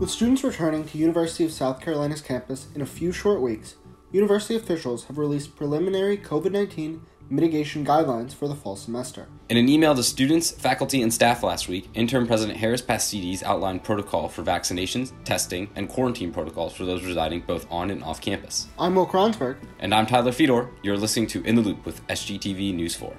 With students returning to University of South Carolina's campus in a few short weeks, university officials have released preliminary COVID 19 mitigation guidelines for the fall semester. In an email to students, faculty, and staff last week, Interim President Harris Pastides outlined protocol for vaccinations, testing, and quarantine protocols for those residing both on and off campus. I'm Will Kronsberg. And I'm Tyler Fedor. You're listening to In the Loop with SGTV News 4.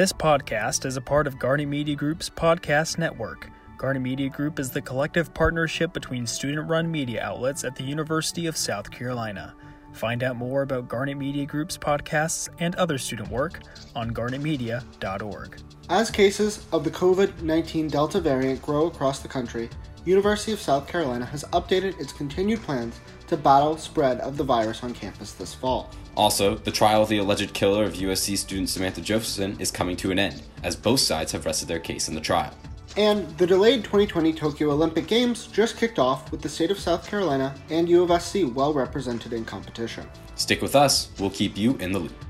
This podcast is a part of Garnet Media Group's podcast network. Garnet Media Group is the collective partnership between student run media outlets at the University of South Carolina. Find out more about Garnet Media Group's podcasts and other student work on garnetmedia.org. As cases of the COVID 19 Delta variant grow across the country, University of South Carolina has updated its continued plans to battle spread of the virus on campus this fall. Also, the trial of the alleged killer of USC student Samantha Josephson is coming to an end, as both sides have rested their case in the trial. And the delayed 2020 Tokyo Olympic Games just kicked off with the state of South Carolina and U of SC well represented in competition. Stick with us, we'll keep you in the loop.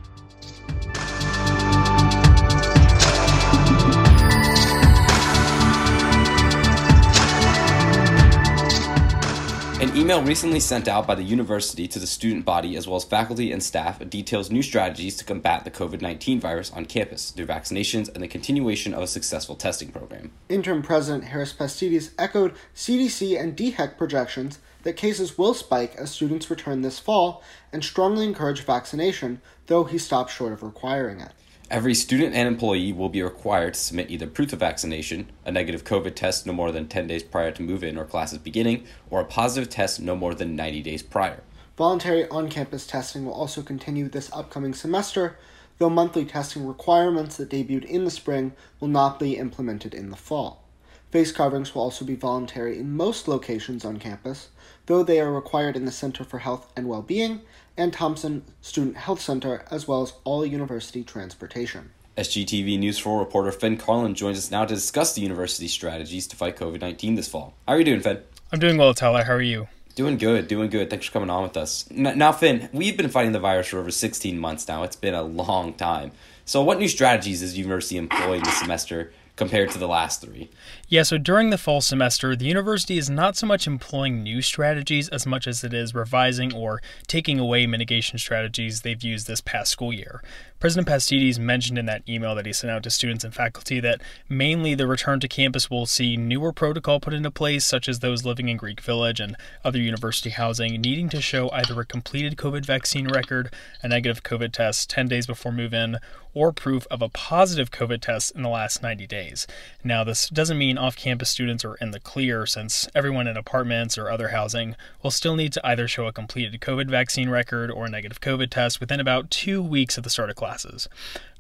An email recently sent out by the university to the student body as well as faculty and staff details new strategies to combat the COVID 19 virus on campus through vaccinations and the continuation of a successful testing program. Interim President Harris Pastides echoed CDC and DHEC projections that cases will spike as students return this fall and strongly encouraged vaccination, though he stopped short of requiring it. Every student and employee will be required to submit either proof of vaccination, a negative COVID test no more than 10 days prior to move in or classes beginning, or a positive test no more than 90 days prior. Voluntary on campus testing will also continue this upcoming semester, though monthly testing requirements that debuted in the spring will not be implemented in the fall. Face coverings will also be voluntary in most locations on campus, though they are required in the Center for Health and Well-Being and Thomson Student Health Center, as well as all university transportation. SGTV News 4 reporter Finn Carlin joins us now to discuss the university's strategies to fight COVID 19 this fall. How are you doing, Finn? I'm doing well, Tyler. How are you? Doing good, doing good. Thanks for coming on with us. Now, Finn, we've been fighting the virus for over 16 months now. It's been a long time. So, what new strategies is the university employing this semester compared to the last three? Yeah, so during the fall semester, the university is not so much employing new strategies as much as it is revising or taking away mitigation strategies they've used this past school year. President Pastides mentioned in that email that he sent out to students and faculty that mainly the return to campus will see newer protocol put into place, such as those living in Greek Village and other university housing, needing to show either a completed COVID vaccine record, a negative COVID test 10 days before move in, or proof of a positive COVID test in the last 90 days. Now, this doesn't mean off campus students are in the clear, since everyone in apartments or other housing will still need to either show a completed COVID vaccine record or a negative COVID test within about two weeks of the start of classes.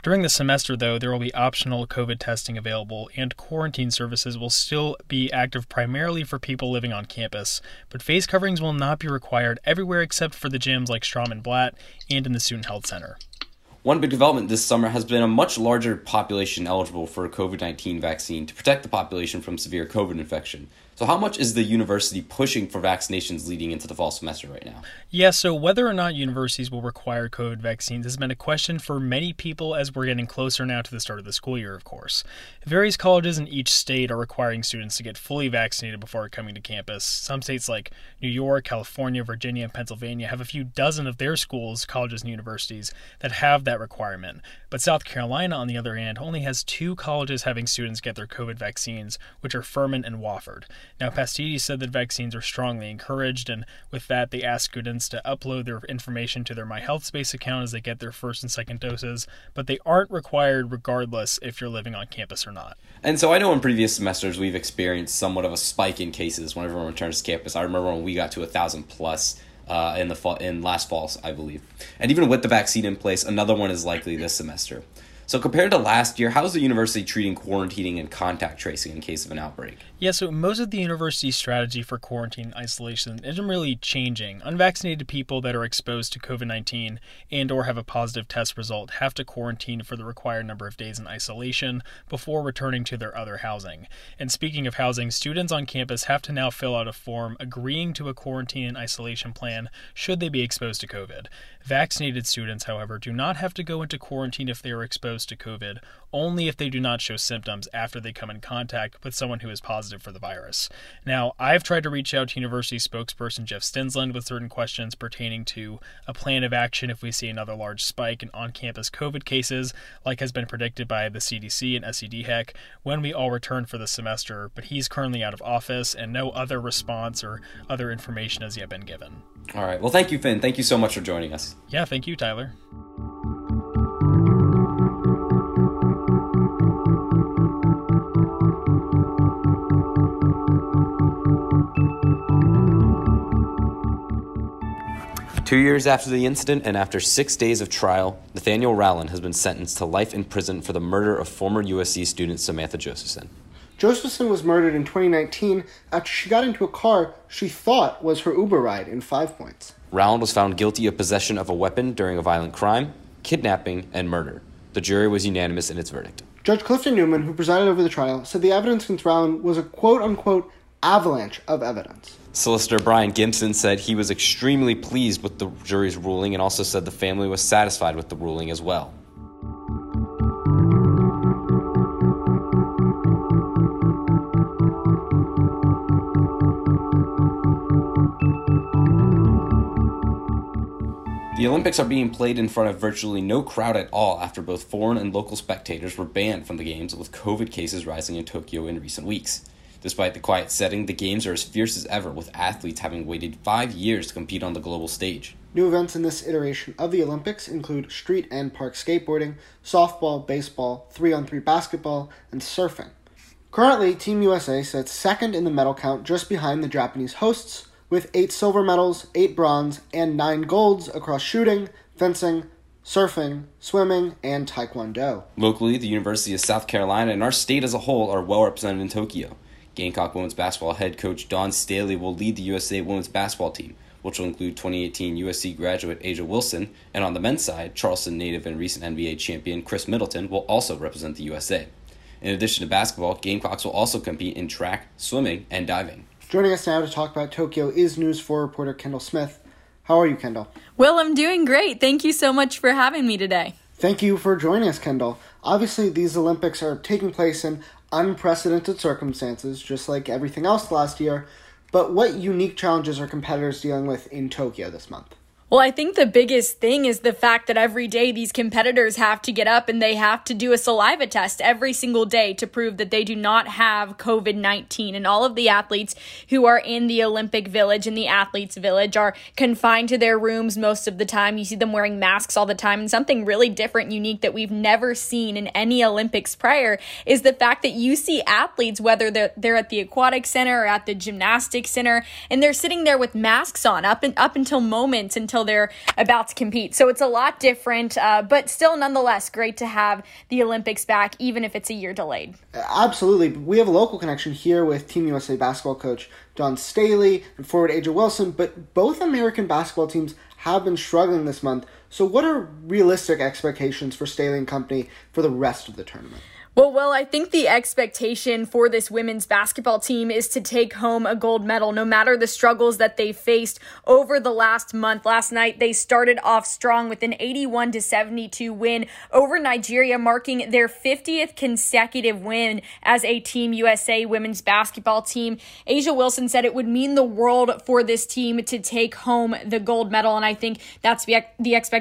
During the semester, though, there will be optional COVID testing available, and quarantine services will still be active primarily for people living on campus. But face coverings will not be required everywhere except for the gyms like Strom and Blatt and in the Student Health Center. One big development this summer has been a much larger population eligible for a COVID 19 vaccine to protect the population from severe COVID infection. So, how much is the university pushing for vaccinations leading into the fall semester right now? Yeah, so whether or not universities will require COVID vaccines has been a question for many people as we're getting closer now to the start of the school year, of course. Various colleges in each state are requiring students to get fully vaccinated before coming to campus. Some states like New York, California, Virginia, and Pennsylvania have a few dozen of their schools, colleges, and universities that have that requirement. But South Carolina, on the other hand, only has two colleges having students get their COVID vaccines, which are Furman and Wofford. Now, Pastides said that vaccines are strongly encouraged, and with that, they ask students to upload their information to their MyHealthSpace account as they get their first and second doses, but they aren't required regardless if you're living on campus or not. And so I know in previous semesters we've experienced somewhat of a spike in cases when everyone returns to campus. I remember when we got to a thousand plus. Uh, in the fall, in last fall, I believe, and even with the vaccine in place, another one is likely this semester. So, compared to last year, how is the university treating quarantining and contact tracing in case of an outbreak? Yeah, so most of the university's strategy for quarantine isolation isn't really changing. Unvaccinated people that are exposed to COVID-19 and or have a positive test result have to quarantine for the required number of days in isolation before returning to their other housing. And speaking of housing, students on campus have to now fill out a form agreeing to a quarantine and isolation plan should they be exposed to COVID. Vaccinated students, however, do not have to go into quarantine if they are exposed to COVID, only if they do not show symptoms after they come in contact with someone who is positive for the virus. Now, I've tried to reach out to university spokesperson Jeff Stensland with certain questions pertaining to a plan of action if we see another large spike in on campus COVID cases, like has been predicted by the CDC and SCDHEC, when we all return for the semester, but he's currently out of office and no other response or other information has yet been given. All right. Well, thank you, Finn. Thank you so much for joining us. Yeah, thank you, Tyler. Two years after the incident and after six days of trial, Nathaniel Rowland has been sentenced to life in prison for the murder of former USC student Samantha Josephson. Josephson was murdered in 2019 after she got into a car she thought was her Uber ride in Five Points. Rowland was found guilty of possession of a weapon during a violent crime, kidnapping, and murder. The jury was unanimous in its verdict. Judge Clifton Newman, who presided over the trial, said the evidence against Rowland was a quote unquote avalanche of evidence. Solicitor Byron Gipson said he was extremely pleased with the jury's ruling and also said the family was satisfied with the ruling as well. The Olympics are being played in front of virtually no crowd at all after both foreign and local spectators were banned from the Games with COVID cases rising in Tokyo in recent weeks. Despite the quiet setting, the Games are as fierce as ever, with athletes having waited five years to compete on the global stage. New events in this iteration of the Olympics include street and park skateboarding, softball, baseball, 3 on 3 basketball, and surfing. Currently, Team USA sits second in the medal count just behind the Japanese hosts, with 8 silver medals, 8 bronze, and 9 golds across shooting, fencing, surfing, swimming, and taekwondo. Locally, the University of South Carolina and our state as a whole are well represented in Tokyo. Gamecock women's basketball head coach Dawn Staley will lead the USA women's basketball team, which will include 2018 USC graduate A'ja Wilson, and on the men's side, Charleston native and recent NBA champion Khris Middleton will also represent the USA. In addition to basketball, Gamecocks will also compete in track, swimming, and diving. Joining us now to talk about Tokyo is News 4 reporter Kendall Smith. How are you, Kendall? Well, I'm doing great. Thank you so much for having me today. Thank you for joining us, Kendall. Obviously, these Olympics are taking place in unprecedented circumstances, just like everything else last year. But what unique challenges are competitors dealing with in Tokyo this month? Well, I think the biggest thing is the fact that every day these competitors have to get up and they have to do a saliva test every single day to prove that they do not have COVID 19. And all of the athletes who are in the Olympic Village and the Athletes Village are confined to their rooms most of the time. You see them wearing masks all the time. And something really different, unique that we've never seen in any Olympics prior is the fact that you see athletes, whether they're, they're at the aquatic center or at the gymnastics center, and they're sitting there with masks on up, and, up until moments until until they're about to compete. So it's a lot different, uh, but still, nonetheless, great to have the Olympics back, even if it's a year delayed. Absolutely. We have a local connection here with Team USA basketball coach Dawn Staley and forward A'ja Wilson, but both American basketball teams have been struggling this month. So, what are realistic expectations for Staley and company for the rest of the tournament? Well, well, I think the expectation for this women's basketball team is to take home a gold medal no matter the struggles that they faced over the last month. Last night they started off strong with an 81 to 72 win over Nigeria, marking their 50th consecutive win as a Team USA women's basketball team. A'ja Wilson said it would mean the world for this team to take home the gold medal, and I think that's the, the expectation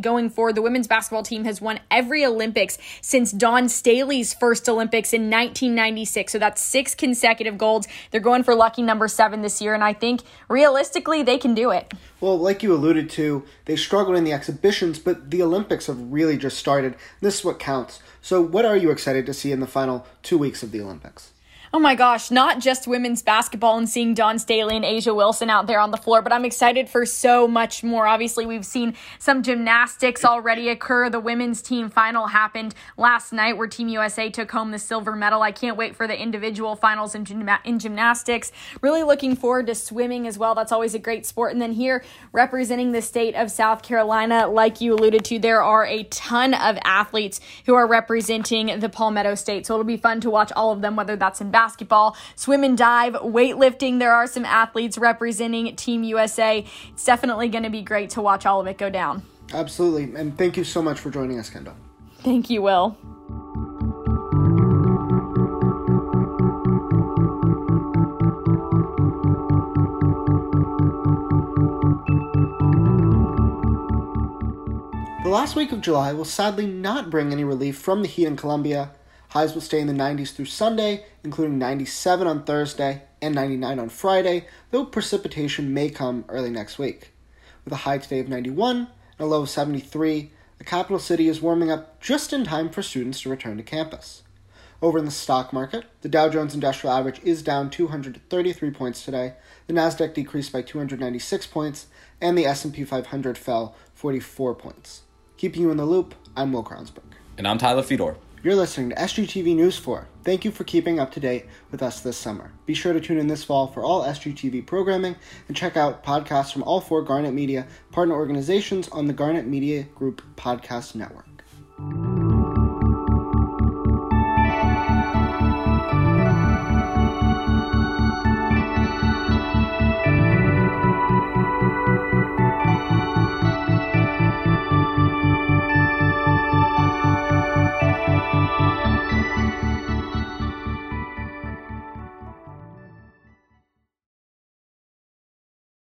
going forward. The women's basketball team has won every Olympics since Dawn Staley's first Olympics in 1996. So that's six consecutive golds. They're going for lucky number seven this year, and I think realistically they can do it. Well, like you alluded to, they struggled in the exhibitions, but the Olympics have really just started. This is what counts. So, what are you excited to see in the final two weeks of the Olympics? Oh my gosh, not just women's basketball and seeing Dawn Staley and A'ja Wilson out there on the floor, but I'm excited for so much more. Obviously, we've seen some gymnastics already occur. The women's team final happened last night where Team USA took home the silver medal. I can't wait for the individual finals in, gym- in gymnastics. Really looking forward to swimming as well. That's always a great sport. And then here, representing the state of South Carolina, like you alluded to, there are a ton of athletes who are representing the Palmetto State. So it'll be fun to watch all of them, whether that's in basketball basketball, swim and dive, weightlifting. There are some athletes representing Team USA. It's definitely going to be great to watch all of it go down. Absolutely. And thank you so much for joining us, Kendall. Thank you, Will. The last week of July will sadly not bring any relief from the heat in Columbia Highs will stay in the 90s through Sunday, including 97 on Thursday and 99 on Friday, though precipitation may come early next week. With a high today of 91 and a low of 73, the capital city is warming up just in time for students to return to campus. Over in the stock market, the Dow Jones Industrial Average is down 233 points today, the Nasdaq decreased by 296 points, and the S&P 500 fell 44 points. Keeping you in the loop, I'm Will Kronsberg. And I'm Tyler Fedor. You're listening to SGTV News 4. Thank you for keeping up to date with us this summer. Be sure to tune in this fall for all SGTV programming and check out podcasts from all four Garnet Media partner organizations on the Garnet Media Group Podcast Network.